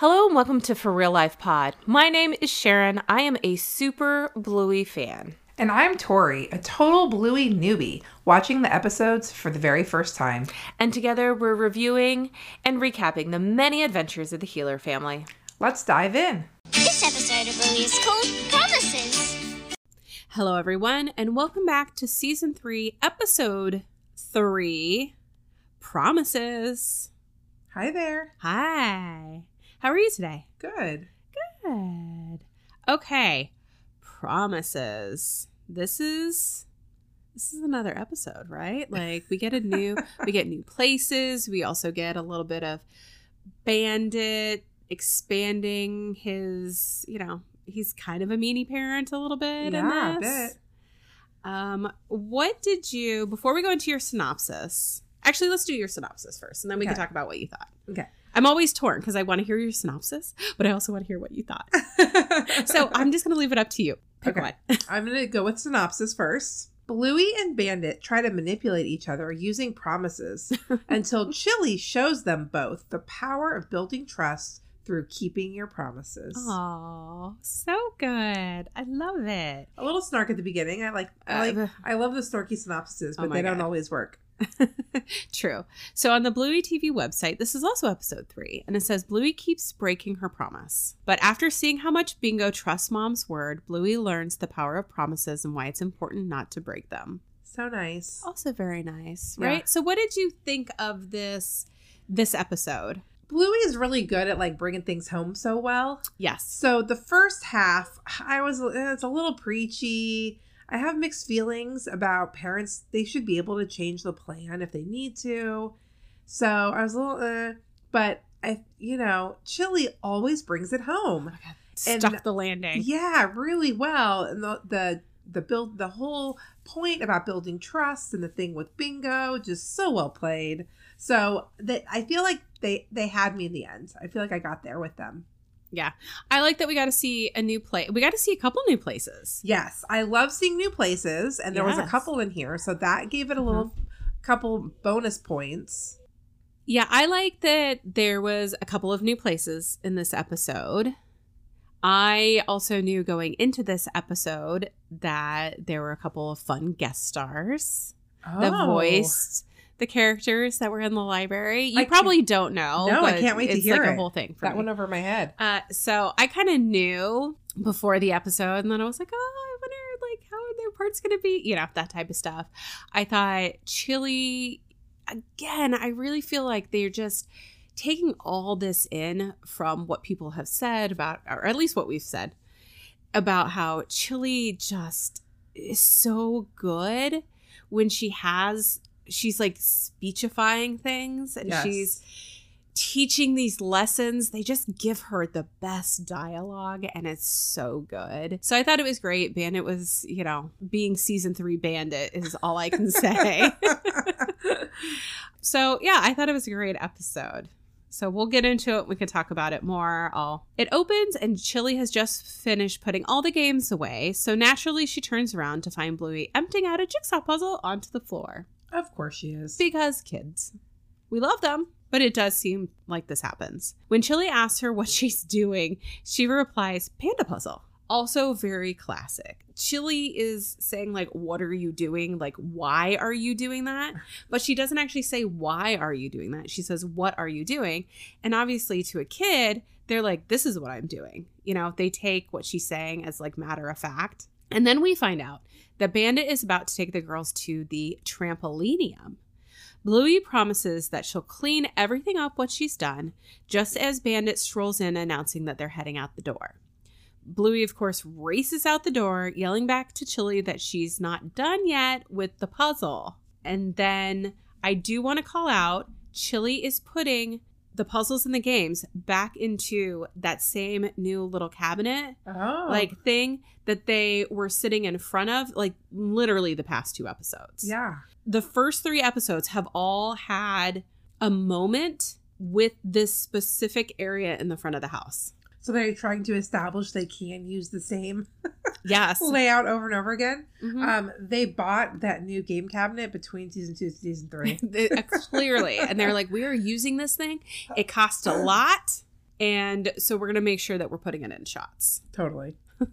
Hello and welcome to For Real Life Pod. My name is Cherin. I am a super Bluey fan. And I'm Tori, a total Bluey newbie, watching the episodes for the very first time. And together we're reviewing and recapping the many adventures of the Heeler family. Let's dive in. This episode of Bluey is called Promises. Hello, everyone, and welcome back to Season 3, Episode 3 Promises. Hi there. Hi. How are you today? Good. Good. Okay. Promises. This is this is another episode, right? Like we get a new we get new places. We also get a little bit of Bandit expanding his, you know, he's kind of a meanie parent a little bit Yeah, in a this. bit. Um, what did you before we go into your synopsis? Actually, let's do your synopsis first, and then we can talk about what you thought. Okay. I'm always torn because I want to hear your synopsis, but I also want to hear what you thought. So I'm just going to leave it up to you. Pick Okay. one. I'm going to go with synopsis first. Bluey and Bandit try to manipulate each other using promises until Chili shows them both the power of building trust through keeping your promises. Oh, so good. I love it. A little snark at the beginning. I like I like Uh, I love the snarky synopses, Oh but my they don't always work. True. So on the Bluey TV website, this is also episode three, and it says Bluey keeps breaking her promise. But after seeing how much Bingo trusts Mom's word, Bluey learns the power of promises and why it's important not to break them. So nice. Also very nice, Yeah. right? So what did you think of this this episode? Bluey is really good at like bringing things home so well. Yes. So the first half, I was it's a little preachy. I have mixed feelings about parents. They should be able to change the plan if they need to. So I was a little, uh, but I, you know, Chili always brings it home. And- Stuck the landing. Yeah, really well. And the the the build the whole point about building trust and the thing with bingo just so well played. So that I feel like they they had me in the end. I feel like I got there with them. I like that we got to see a new place. We got to see a couple new places. Yes, I love seeing new places, and there was a couple in here, so that gave it a little mm-hmm. couple bonus points. Yeah, I like that there was a couple of new places in this episode. I also knew going into this episode that there were a couple of fun guest stars that Oh. voiced the characters that were in the library. You I probably don't know. No, I can't wait to hear like a it. whole thing for that me. one over my head. Uh, so I kind of knew before the episode, and then I was like, oh, I wonder like how are their parts going to be, you know, that type of stuff. I thought Chili again. I really feel like they're just taking all this in from what people have said about, or at least what we've said about how Chili just is so good when she has. She's like speechifying things, and Yes. she's teaching these lessons. They just give her the best dialogue and it's so good. So I thought it was great. Bandit was, you know, being season three bandit is all I can say. so yeah, I thought it was a great episode. So we'll get into it. We can talk about it more. All it opens and Chili has just finished putting all the games away. So naturally she turns around to find Bluey emptying out a jigsaw puzzle onto the floor of course she is. because kids. We love them, but it does seem like this happens. When Chili asks her what she's doing, she replies, Panda puzzle. Also, very classic. Chili is saying, like, what are you doing? Like, why are you doing that? But she doesn't actually say, why are you doing that? She says, what are you doing? And obviously, to a kid, they're like, this is what I'm doing. You know, they take what she's saying as like matter of fact. And then we find out that Bandit is about to take the girls to the trampolinium. Bluey promises that she'll clean everything up what she's done, just as Bandit strolls in announcing that they're heading out the door. Bluey, of course, races out the door, yelling back to Chili that she's not done yet with the puzzle. And then I do want to call out Chili is putting the puzzles and the games back into that same new little cabinet Oh, like thing that they were sitting in front of like literally the past two episodes. Yeah, the first three episodes have all had a moment with this specific area in the front of the house. so they're trying to establish they can use the same Yes. layout over and over again. Mhm. Um, they bought that new game cabinet between season two and season three. They- uh, clearly. And they're like, we are using this thing. It costs a lot. And so we're going to make sure that we're putting it in shots. Totally.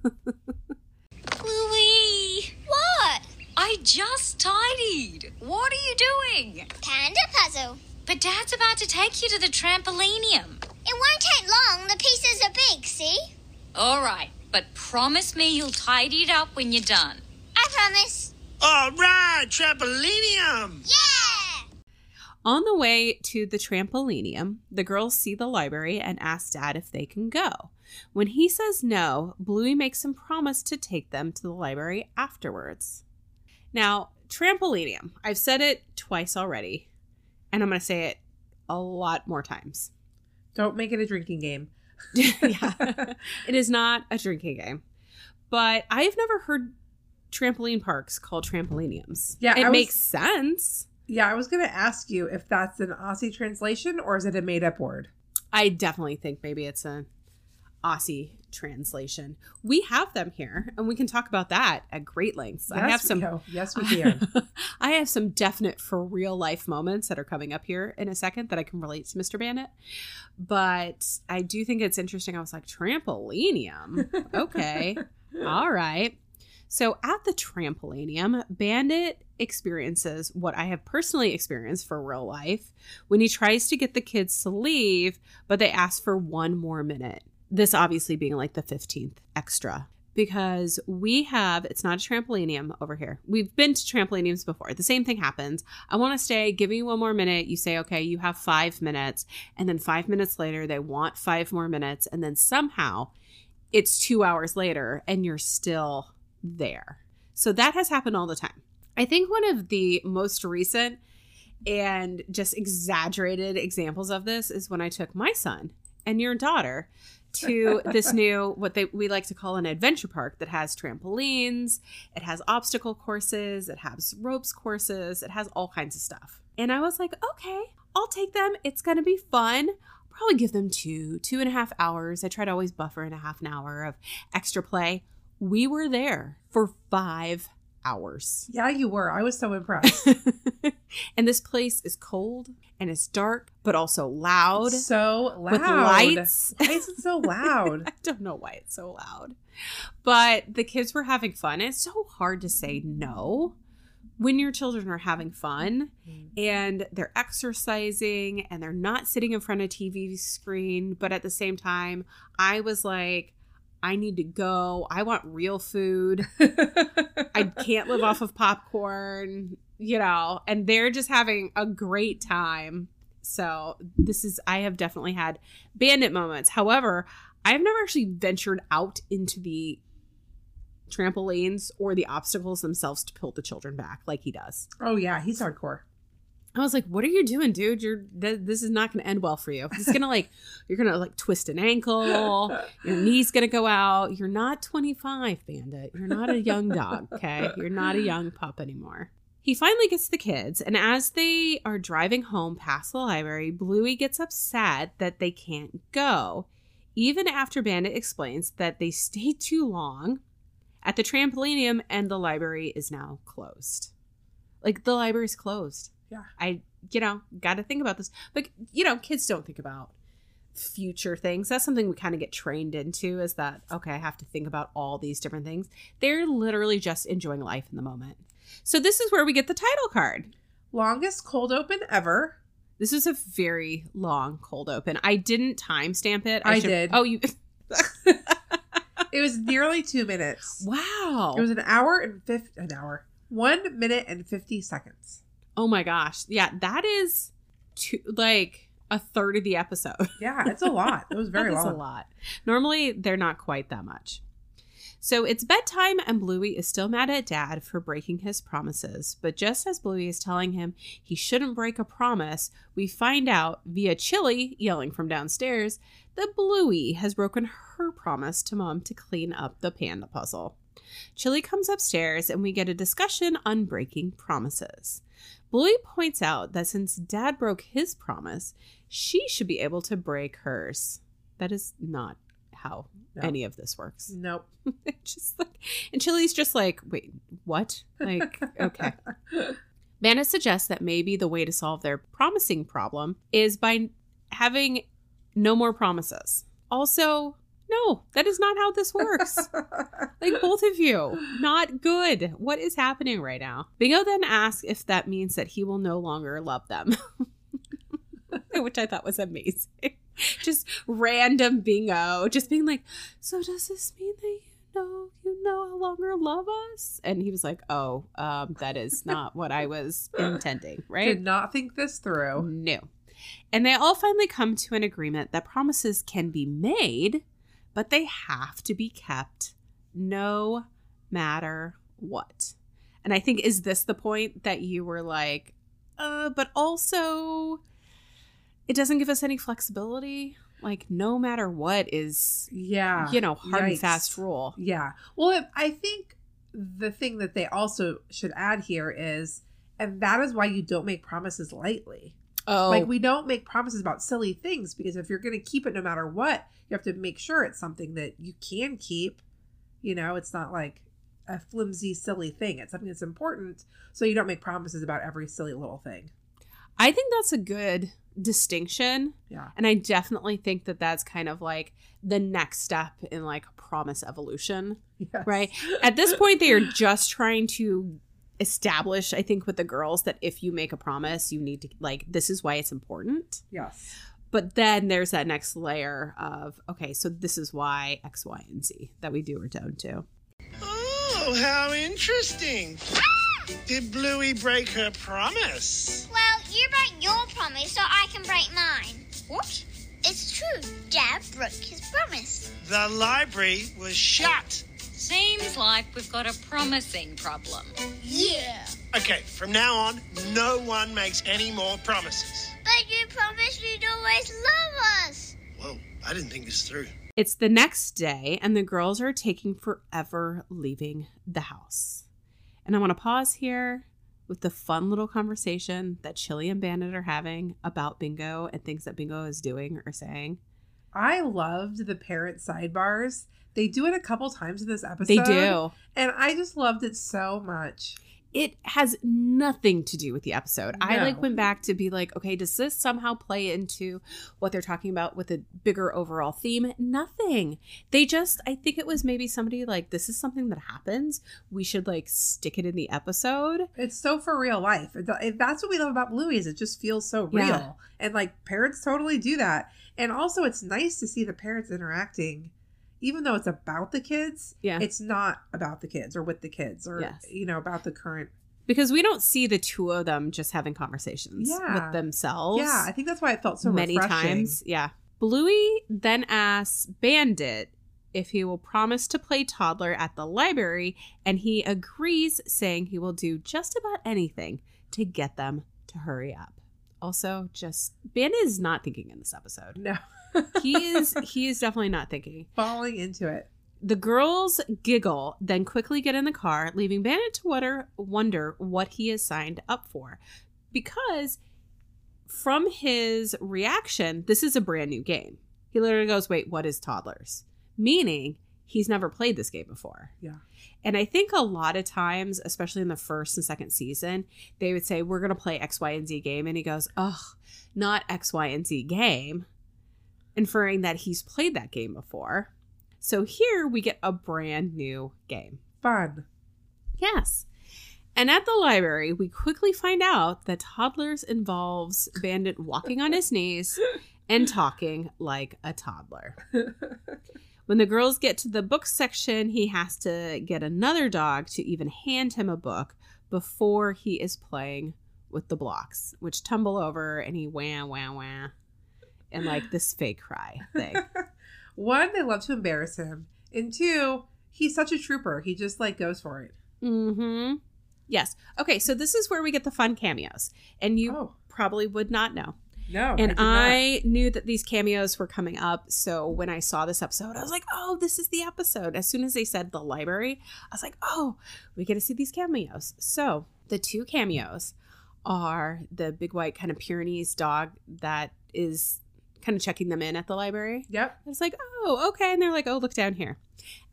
Bluey! What? I just tidied. What are you doing? Panda puzzle. But Dad's about to take you to the trampolinium. It won't take long. The pieces are big, see? All right, but promise me you'll tidy it up when you're done. I promise. All right, trampolinium. Yeah! On the way to the trampolinium, the girls see the library and ask Dad if they can go. When he says no, Bluey makes him promise to take them to the library afterwards. Now, trampolinium, I've said it twice already, and I'm going to say it a lot more times. Don't make it a drinking game. yeah. It is not a drinking game. But I've never heard trampoline parks called trampoliniums. Yeah, It was- makes sense. Yeah, I was going to ask you if that's an Aussie translation or is it a made up word? I definitely think maybe it's an Aussie translation. We have them here, and we can talk about that at great lengths. I have Yes, some. go. Yes, we can. I have some definite for real life moments that are coming up here in a second that I can relate to Mr. Bandit. But I do think it's interesting. I was like, trampolinium. Okay. All right. So at the trampolinium, Bandit experiences what I have personally experienced for real life when he tries to get the kids to leave, but they ask for one more minute. This obviously being like the 15th extra. Because we have, it's not a trampolinium over here. We've been to trampoliniums before. The same thing happens. I want to stay, give me one more minute. You say, okay, you have five minutes. And then five minutes later, they want five more minutes. And then somehow it's two hours later and you're still there. So that has happened all the time. I think one of the most recent and just exaggerated examples of this is when I took my son and your daughter to this new what they we like to call an adventure park that has trampolines, it has obstacle courses, it has ropes courses, it has all kinds of stuff. And I was like, okay, I'll take them. It's gonna be fun. Probably give them two, two and a half hours. I try to always buffer in a half an hour of extra play. We were there for five hours. yeah, you were. I was so impressed. and this place is cold and it's dark, but also loud so loud. with lights. Why is it so loud? I don't know why it's so loud. But the kids were having fun. It's so hard to say no when your children are having fun mm-hmm. and they're exercising and they're not sitting in front of TV screen, but at the same time, I was like I need to go. I want real food. I can't live off of popcorn, you know, and they're just having a great time. So, this is, I have definitely had bandit moments. However, I've never actually ventured out into the trampolines or the obstacles themselves to pull the children back like he does. oh yeah, he's hardcore. I was like, "What are you doing, dude? You're th- this is not going to end well for you. It's gonna like you're gonna like twist an ankle. Your knee's gonna go out. You're not 25, Bandit. You're not a young dog. Okay, you're not a young pup anymore." He finally gets the kids, and as they are driving home past the library, Bluey gets upset that they can't go, even after Bandit explains that they stayed too long at the trampolinium and the library is now closed. Like the library's closed. Yeah. I, you know, got to think about this. But, you know, kids don't think about future things. That's something we kind of get trained into is that, okay, I have to think about all these different things. They're literally just enjoying life in the moment. So this is where we get the title card. Longest cold open ever. This is a very long cold open. I didn't timestamp it. I should- did. Oh, you. It was nearly two minutes. wow. It was an hour and fifty an hour. One minute and fifty seconds. Oh my gosh. Yeah, that is two, like a third of the episode. Yeah, it's a lot. It was very That long. a lot. Normally, they're not quite that much. So it's bedtime, and Bluey is still mad at Dad for breaking his promises. But just as Bluey is telling him he shouldn't break a promise, we find out via Chili yelling from downstairs that Bluey has broken her promise to Mom to clean up the panda puzzle. Chili comes upstairs, and we get a discussion on breaking promises. Bluey points out that since Dad broke his promise, she should be able to break hers. That is not how No. any of this works. Nope. just like, and Chili's just like, wait, what? Like, okay. Bandit suggests that maybe the way to solve their promising problem is by having no more promises. Also, no, that is not how this works. like both of you, not good. What is happening right now? Bingo then asks if that means that he will no longer love them, which I thought was amazing. Just random bingo, just being like, "So does this mean that you know you no longer love us?" And he was like, "Oh, um, that is not what I was intending." Right? Did not think this through. No. And they all finally come to an agreement that promises can be made, but they have to be kept no matter what. And I think, is this the point that you were like, uh, but also it doesn't give us any flexibility? Like, no matter what is, Yeah. you know, hard and fast rule. Yeah. Well, I think the thing that they also should add here is, and that is why you don't make promises lightly. Oh, Like, we don't make promises about silly things because if you're going to keep it no matter what, you have to make sure it's something that you can keep. You know, it's not like a flimsy, silly thing. It's something that's important. So you don't make promises about every silly little thing. I think that's a good distinction. Yeah. And I definitely think that that's kind of like the next step in like promise evolution, Yes. right? At this point, they are just trying to establish, I think, with the girls that if you make a promise, you need to, like, this is why it's important. Yes. But then there's that next layer of, okay, so this is why X, Y, and Z that we do or don't do. Oh, how interesting. Did Bluey break her promise? Well, you break your promise so I can break mine. What? It's true. Dad broke his promise. The library was shut. Seems like we've got a promising problem. Yeah. Okay, from now on, no one makes any more promises. But you promised you'd always love us. Whoa, I didn't think this through. It's the next day, and the girls are taking forever leaving the house. And I want to pause here with the fun little conversation that Chili and Bandit are having about Bingo and things that Bingo is doing or saying. I loved the parent sidebars. They do it a couple times in this episode. They do. And I just loved it so much. It has nothing to do with the episode. I like went back to be like, okay, does this somehow play into what they're talking about with a bigger overall theme? Nothing. They just, I think it was maybe somebody like, this is something that happens. We should like stick it in the episode. It's so for real life. That's what we love about Bluey is it just feels so real. Yeah. And like parents totally do that. And also it's nice to see the parents interacting even though it's about the kids. Yeah. It's not about the kids or with the kids or Yes. you know about the current. because we don't see the two of them just having conversations Yeah. with themselves. Yeah, I think that's why it felt so many refreshing. times. Yeah. Bluey then asks Bandit if he will promise to play toddler at the library, and he agrees, saying he will do just about anything to get them to hurry up. Also, just Bandit is not thinking in this episode. No. He is he is definitely not thinking. Falling into it. The girls giggle, then quickly get in the car, leaving Bandit to wonder, wonder what he is signed up for. Because from his reaction, this is a brand new game. He literally goes, Wait, what is toddlers? Meaning he's never played this game before. Yeah. And I think a lot of times, especially in the first and second season, they would say, We're going to play X, Y, and Z game. And he goes, Ugh, not X, Y, and Z game, inferring that he's played that game before. So here we get a brand new game. Fun. Yes. And at the library, we quickly find out that toddlers involves Bandit walking on his knees and talking like a toddler. When the girls get to the book section, he has to get another dog to even hand him a book before he is playing with the blocks, which tumble over and he wah wah wah. And like this fake cry thing. One, they love to embarrass him. And two, he's such a trooper. He just like goes for it. Mm-hmm. Yes. Okay, so this is where we get the fun cameos. And you oh probably would not know. no. and not. I, knew that these cameos were coming up. So when I saw this episode, I was like, oh, this is the episode. As soon as they said the library, I was like, oh, we get to see these cameos. So the two cameos are the big white kind of Pyrenees dog that is kind of checking them in at the library. Yep. I was like, oh, okay. And they're like, oh, look down here.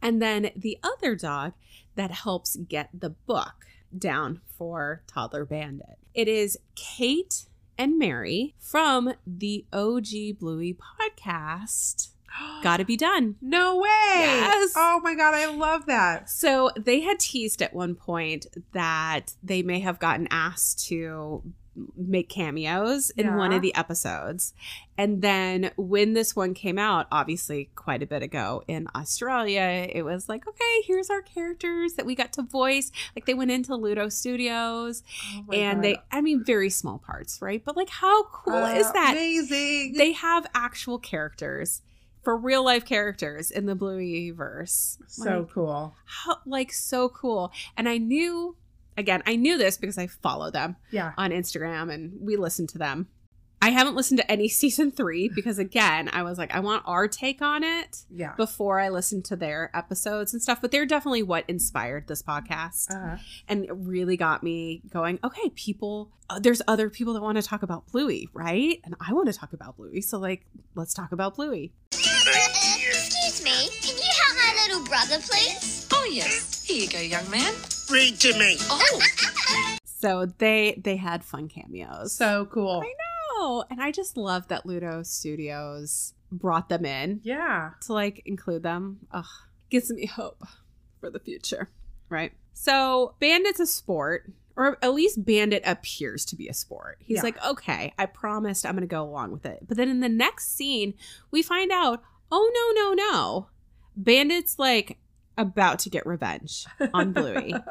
And then the other dog that helps get the book down for Toddler Bandit. It is Kate and Mary from the OG Bluey podcast. Gotta be done. No way. Yes. Oh my god, I love that. So they had teased at one point that they may have gotten asked to make cameos in one of the episodes. And then when this one came out, obviously quite a bit ago in Australia, it was like, okay, here's our characters that we got to voice. Like they went into Ludo Studios Oh and God. they, I mean, very small parts, right? But like, how cool is Uh, that? Amazing. They have actual characters. For real life characters in the Bluey verse. so Like, cool. how like so cool and i knew again i knew this because i follow them Yeah. on instagram and we listen to them i haven't listened to any season three because again i was like i want our take on it Yeah. before i listen to their episodes and stuff but they're definitely what inspired this podcast Uh, and it really got me going okay people uh, there's other people that want to talk about bluey right and i want to talk about bluey so like let's talk about bluey Excuse me, can you help my little brother, please? Oh, yes. Here you go, young man. Read to me. Oh, so they they had fun cameos so cool. I know. And I just love that Ludo Studios brought them in Yeah. to like include them. Ugh, gives me hope for the future. Right. So Bandit's a sport, or at least Bandit appears to be a sport. He's Yeah. like, okay, I promised I'm going to go along with it. But then in the next scene, we find out, oh, no, no, no. Bandit's like about to get revenge on Bluey.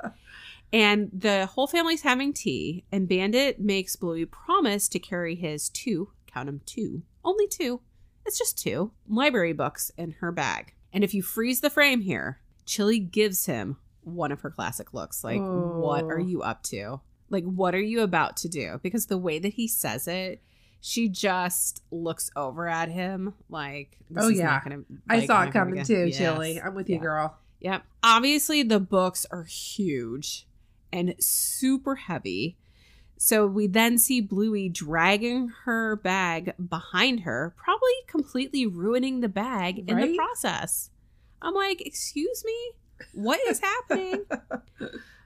And the whole family's having tea, and Bandit makes Bluey promise to carry his two, count them two, only two, it's just two, library books in her bag. And if you freeze the frame here, Chili gives him one of her classic looks. Like, what are Oh. you up to? Like, what are you about to do? Because the way that he says it, she just looks over at him like, this Oh, is yeah. gonna, I saw it coming too, Yes. Chili. I'm with you, Yeah. girl. Yep. Obviously, the books are huge and super heavy. So we then see Bluey dragging her bag behind her, probably completely ruining the bag in the process. I'm like, excuse me? What is happening?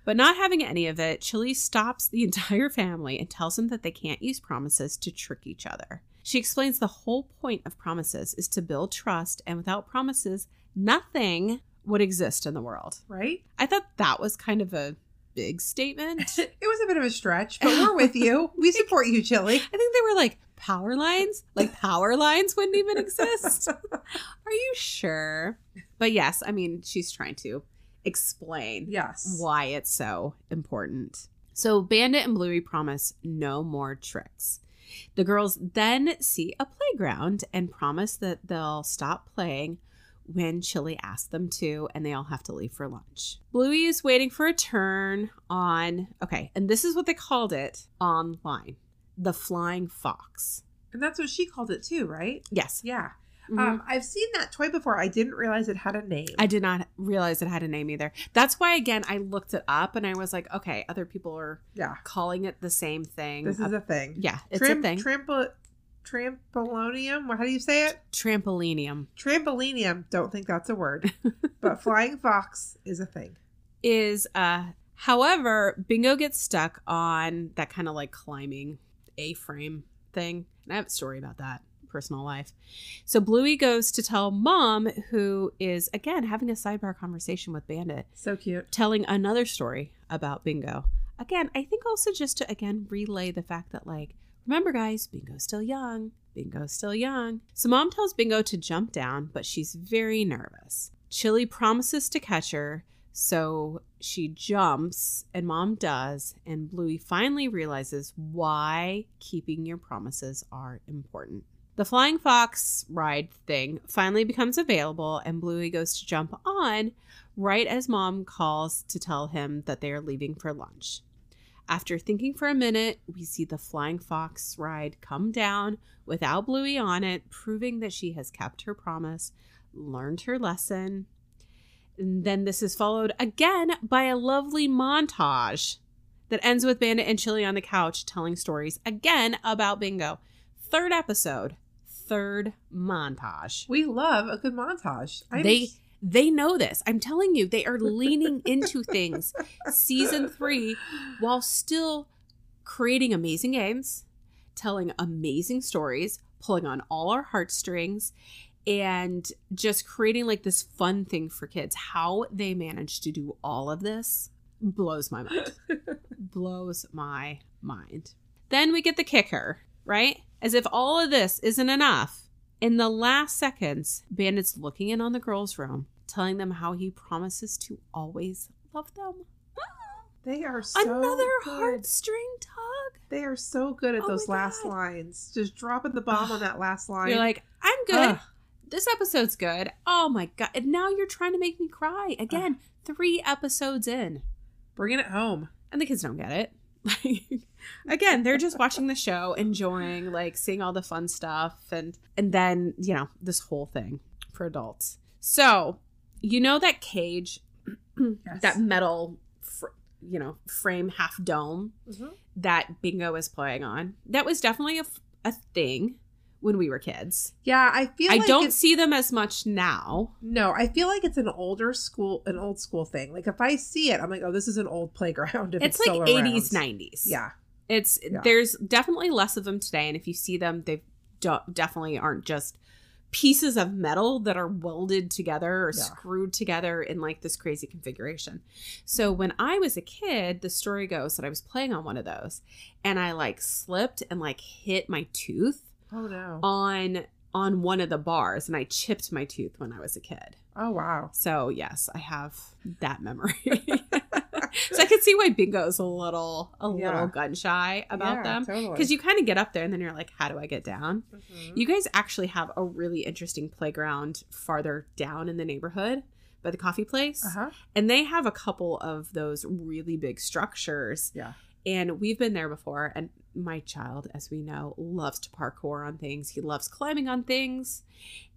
But not having any of it, Chili stops the entire family and tells them that they can't use promises to trick each other. She explains the whole point of promises is to build trust, and without promises, nothing would exist in the world. Right? I thought that was kind of a big statement. It was a bit of a stretch, but we're with you. We support you, Chili. I think they were like power lines, like power lines wouldn't even exist. Are you sure? But yes, I mean, she's trying to explain Yes. why it's so important. So Bandit and Bluey promise no more tricks. The girls then see a playground and promise that they'll stop playing when Chili asks them to, and they all have to leave for lunch. Bluey is waiting for a turn on, okay, and this is what they called it online the Flying Fox. And that's what she called it too, right? Yes. Yeah. Mhm. Um, I've seen that toy before. I didn't realize it had a name. I did not realize it had a name either. That's why, again, I looked it up and I was like, okay, other people are yeah. calling it the same thing. This is a thing. yeah, it's a thing. Trampo- trampolinium. How do you say it? Trampolinium Trampolinium. Don't think that's a word. but flying fox is a thing. is, uh, however, Bingo gets stuck on that kind of like climbing A frame thing. And I have a story about that personal life. So Bluey goes to tell mom, who is again having a sidebar conversation with Bandit, So cute. telling another story about Bingo. Again, I think also just to again relay the fact that like remember guys, Bingo's still young. Bingo's still young. So mom tells Bingo to jump down, but she's very nervous. Chili promises to catch her, so she jumps and mom does, and Bluey finally realizes why keeping your promises are important. The flying fox ride thing finally becomes available, and Bluey goes to jump on right as mom calls to tell him that they are leaving for lunch. After thinking for a minute, we see the flying fox ride come down without Bluey on it, proving that she has kept her promise, learned her lesson. And then this is followed again by a lovely montage that ends with Bandit and Chili on the couch telling stories again about Bingo. Third episode, third montage. We love a good montage. I'm They they know this. I'm telling you, they are leaning into things season 3 while still creating amazing games, telling amazing stories, pulling on all our heartstrings, and just creating like this fun thing for kids. How they managed to do all of this blows my mind. blows my mind. Then we get the kicker, right? As if all of this isn't enough. In the last seconds, Bandit's looking in on the girls' room, telling them how he promises to always love them. They are so Another good. heartstring tug. They are so good at Oh those last God. lines. Just dropping the bomb on that last line. You're like, I'm good. Ugh. This episode's good. Oh my god! And now you're trying to make me cry again. Three episodes in, bringing it home. and the kids don't get it. Like, again, they're just watching the show, enjoying, like seeing all the fun stuff, and and then you know this whole thing for adults. So you know that cage, Yes. that metal, fr- you know, frame half dome Mhm. that Bingo is playing on. That was definitely a, f- a thing when we were kids. Yeah, I feel. I like don't see them as much now. No, I feel like it's an older school, an old school thing. Like if I see it, I'm like, oh, this is an old playground. It's, it's, like 80s, 90s. Yeah, It's Yeah. there's definitely less of them today and if you see them they definitely aren't just pieces of metal that are welded together or Yeah. screwed together in like this crazy configuration. So when I was a kid, the story goes that I was playing on one of those and I like slipped and like hit my tooth Oh no. on on one of the bars and I chipped my tooth when I was a kid. Oh wow. So yes, I have that memory. so I can see why Bingo's a little a Yeah. little gun shy about Yeah, them Totally. because you kind of get up there and then you're like, how do I get down? Mhm. You guys actually have a really interesting playground farther down in the neighborhood by the coffee place, Uh-huh. and they have a couple of those really big structures. Yeah. And we've been there before, and my child, as we know, loves to parkour on things. He loves climbing on things.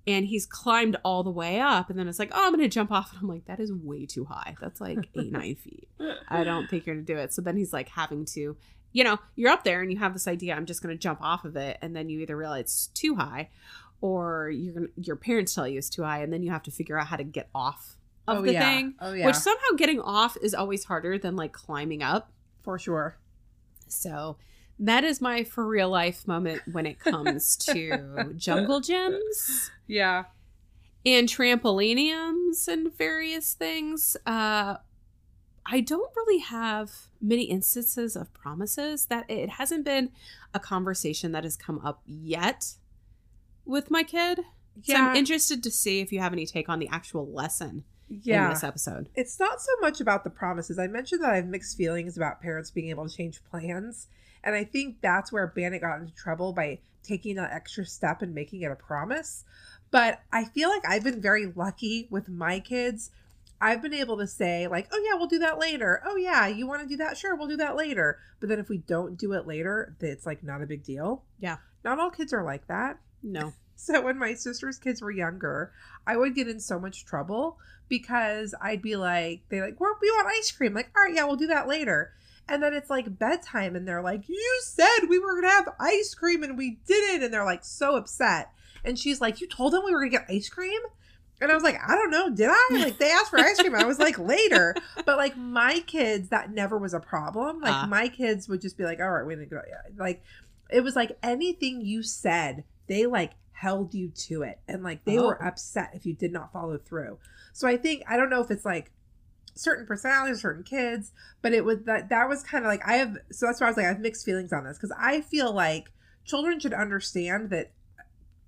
And he's climbed all the way up, and then it's like, oh, I'm going to jump off. And I'm like, that is way too high. That's like eight, nine feet. I don't think you're going to do it. So then he's like having to, you know, you're up there and you have this idea, I'm just going to jump off of it. And then you either realize it's too high or to, your parents tell you it's too high. And then you have to figure out how to get off of oh, the yeah. thing. Oh yeah. Which somehow getting off is always harder than like climbing up. For sure. So that is my for real life moment when it comes to jungle gyms Yeah. and trampoliniums and various things. Uh, I don't really have many instances of promises that it hasn't been a conversation that has come up yet with my kid. So Yeah. I'm interested to see if you have any take on the actual lesson in yeah. this episode. It's not so much about the promises. I mentioned that I have mixed feelings about parents being able to change plans. And I think that's where Bandit got into trouble by taking that extra step and making it a promise. But I feel like I've been very lucky with my kids. I've been able to say, like, oh, yeah, we'll do that later. Oh, yeah, you want to do that? Sure, we'll do that later. But then if we don't do it later, it's like not a big deal. Yeah. Not all kids are like that. No. So when my sister's kids were younger, I would get in so much trouble because I'd be like, they like, We're, we want ice cream. Like, all right, yeah, we'll do that later. And then it's like bedtime, and they're like, You said we were gonna have ice cream and we didn't. And they're like so upset. And she's like, You told them we were gonna get ice cream? And I was like, I don't know, did I? Like they asked for ice cream. I was like, later. But like my kids, that never was a problem. Like Ah. my kids would just be like, all right, we're gonna go. Yeah. Like it was like anything you said, they like held you to it. And like they were Oh. upset if you did not follow through. So I think I don't know if it's like certain personalities, certain kids, but it was that that was kind of like I have so that's why I was like I have mixed feelings on this because I feel like children should understand that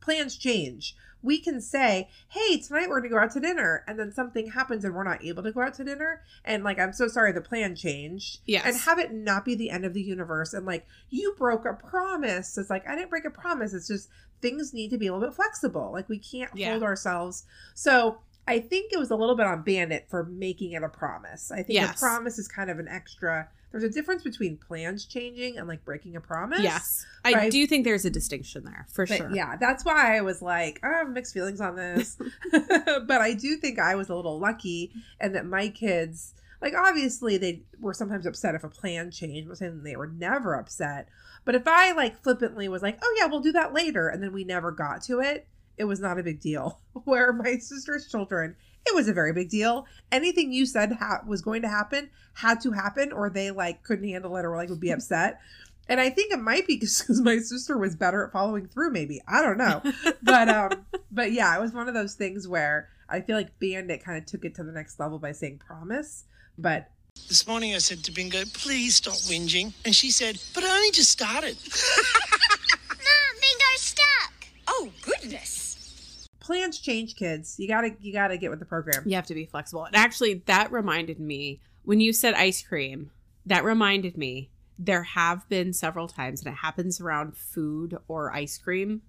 plans change. We can say, "Hey, tonight we're going to go out to dinner," and then something happens and we're not able to go out to dinner, and like I'm so sorry the plan changed. Yes. And have it not be the end of the universe and like you broke a promise. It's like I didn't break a promise. It's just things need to be a little bit flexible. Like we can't Yeah. hold ourselves. So I think it was a little bit on Bandit for making it a promise. I think Yes. a promise is kind of an extra. There's a difference between plans changing and like breaking a promise. Yes. I Right. do think there's a distinction there for But sure. yeah, that's why I was like, I have mixed feelings on this. but I do think I was a little lucky and that my kids, like, obviously they were sometimes upset if a plan changed. I'm saying they were never upset. But if I, like, flippantly was like, oh, yeah, we'll do that later, and then we never got to it, it was not a big deal. Where my sister's children, it was a very big deal. Anything you said ha- was going to happen had to happen, or they, like, couldn't handle it or, like, would be upset. And I think it might be because my sister was better at following through, maybe. I don't know. But um but yeah, it was one of those things where I feel like Bandit kind of took it to the next level by saying promise. But This morning I said to Bingo, please stop whinging. And she said, but I only just started. Mom, Bingo's stuck. Oh, goodness. plans change, kids. You gotta you gotta get with the program. You have to be flexible. And actually, that reminded me when you said ice cream, that reminded me there have been several times, and it happens around food or ice cream,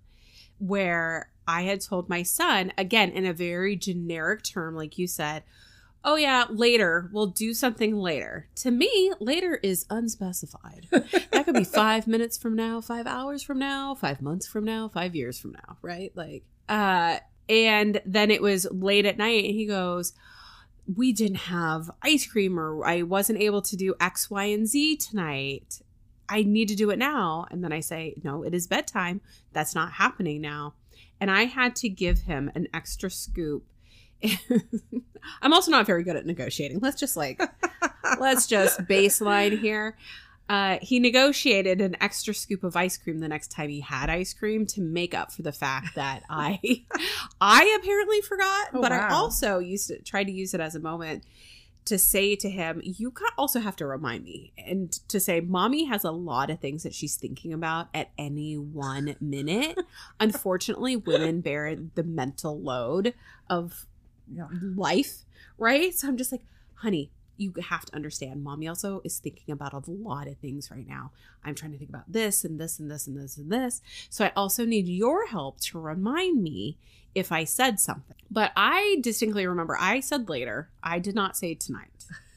where I had told my son, again, in a very generic term, like you said, oh, yeah, later, we'll do something later. To me, later is unspecified. that could be five minutes from now, five hours from now, five months from now, five years from now, right? Like, uh, and then it was late at night, and he goes, we didn't have ice cream or I wasn't able to do X, Y, and Z tonight. I need to do it now. And then I say, no, it is bedtime. That's not happening now. And I had to give him an extra scoop. I'm also not very good at negotiating. Let's just like, let's just baseline here. Uh, he negotiated an extra scoop of ice cream the next time he had ice cream to make up for the fact that I, I apparently forgot. Oh, but I also used to try to use it as a moment to say to him, "You also have to remind me," and to say, "Mommy has a lot of things that she's thinking about at any one minute." Unfortunately, women bear the mental load of Yeah. life, right? So I'm just like, honey, you have to understand. Mommy also is thinking about a lot of things right now. I'm trying to think about this and this and this and this and this. So I also need your help to remind me if I said something. But I distinctly remember I said later. I did not say tonight.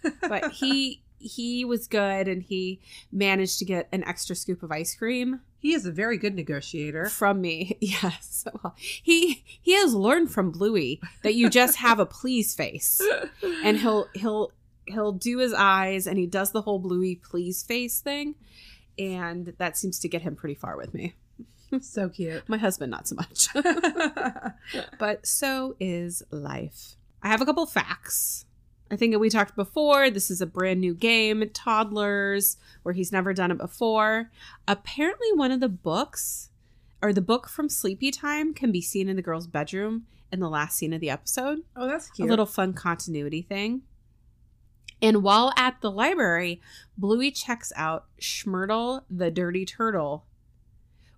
But he he was good and he managed to get an extra scoop of ice cream He is a very good negotiator. from me. Yes. Well, he he has learned from Bluey that you just have a please face. And he'll he'll he'll do his eyes and he does the whole Bluey please face thing. And that seems to get him pretty far with me. so cute. My husband not so much. but so is life. I have a couple facts. I think we talked before. This is a brand new game, toddlers, where he's never done it before. Apparently, one of the books or the book from Sleepy Time can be seen in the girl's bedroom in the last scene of the episode. oh, that's cute. A little fun continuity thing. And while at the library, Bluey checks out Schmurtle the Dirty Turtle,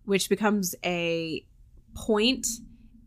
which becomes a point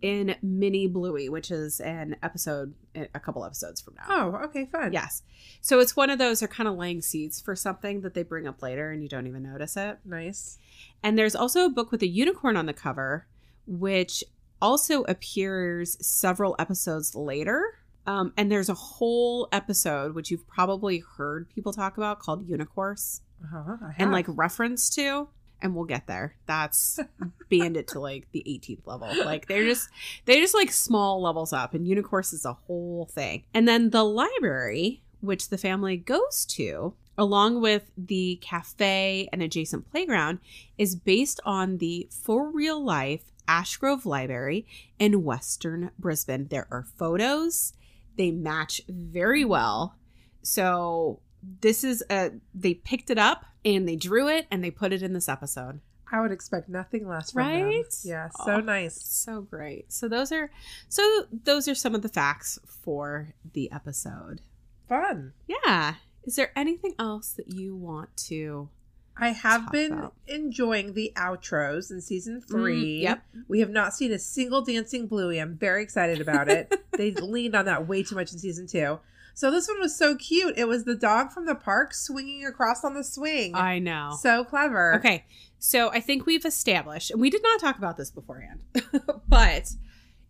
in Mini Bluey, which is an episode, a couple episodes from now. Oh, okay, fun. Yes. So it's one of those, they're kind of laying seeds for something that they bring up later and you don't even notice it. Nice. And there's also a book with a unicorn on the cover, which also appears several episodes later. Um, and there's a whole episode, which you've probably heard people talk about, called Unicorse Uh-huh. And like reference to. And we'll get there. That's bandit to like the 18th level. Like they're just they're just like small levels up, and Unicorse is a whole thing. And then the library, which the family goes to, along with the cafe and adjacent playground, is based on the for real life Ashgrove Library in Western Brisbane. There are photos, they match very well. So this is a they picked it up and they drew it and they put it in this episode. I would expect nothing less from them. Right? Yeah, so Aw. nice. So great. So those are so those are some of the facts for the episode. Fun. Yeah. Is there anything else that you want to I have been about. enjoying the outros in season three. Mm, yep. We have not seen a single dancing bluey. I'm very excited about it. they leaned on that way too much in season two. So this one was so cute. It was the dog from the park swinging across on the swing. I know. so clever. Okay. So I think we've established, and we did not talk about this beforehand, but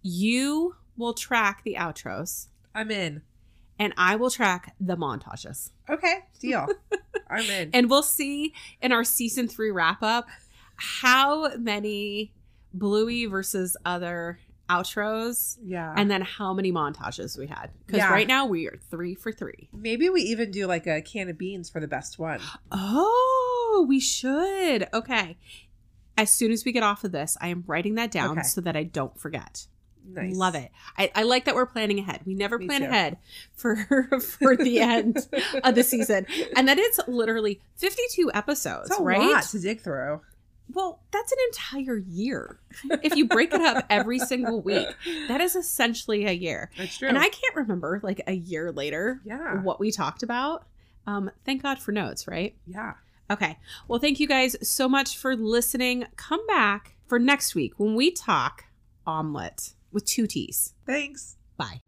you will track the outros I'm in. and I will track the montages. Okay, deal. I'm in. And we'll see in our season three wrap up how many Bluey versus other outros yeah. and then how many montages we had. Because Yeah. right now we are three for three. Maybe we even do like a can of beans for the best one. Oh, we should. Okay. As soon as we get off of this, I am writing that down Okay. so that I don't forget. Nice. Love it. I, I like that we're planning ahead. We never Me plan too. ahead for for the end of the season, and that it's literally fifty two episodes, It's a right? lot to dig through. Well, that's an entire year. If you break it up every single week, that is essentially a year. That's true. And I can't remember like a year later Yeah. what we talked about. Um, thank God for notes, right? yeah. Okay. Well, thank you guys so much for listening. Come back for next week when we talk Omelette with two T's. Thanks. Bye.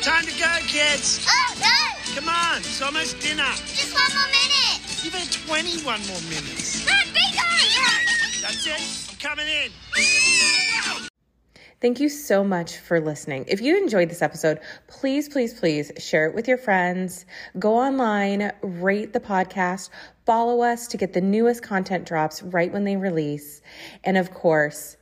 Time to go, kids. Oh, no! Come on, it's almost dinner. Just one more minute! You've had 21 more minutes. I'm coming in. Thank you so much for listening. If you enjoyed this episode, please, please, please share it with your friends. Go online, rate the podcast, follow us to get the newest content drops right when they release. And of course,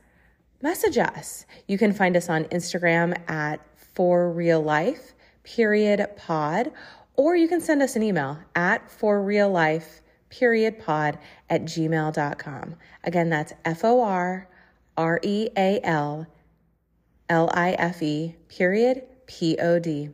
message us. You can find us on Instagram at for real life period pod, or you can send us an email at for real life period pod at gmail.com. Again, that's F O R R E A L L I F E period P O D.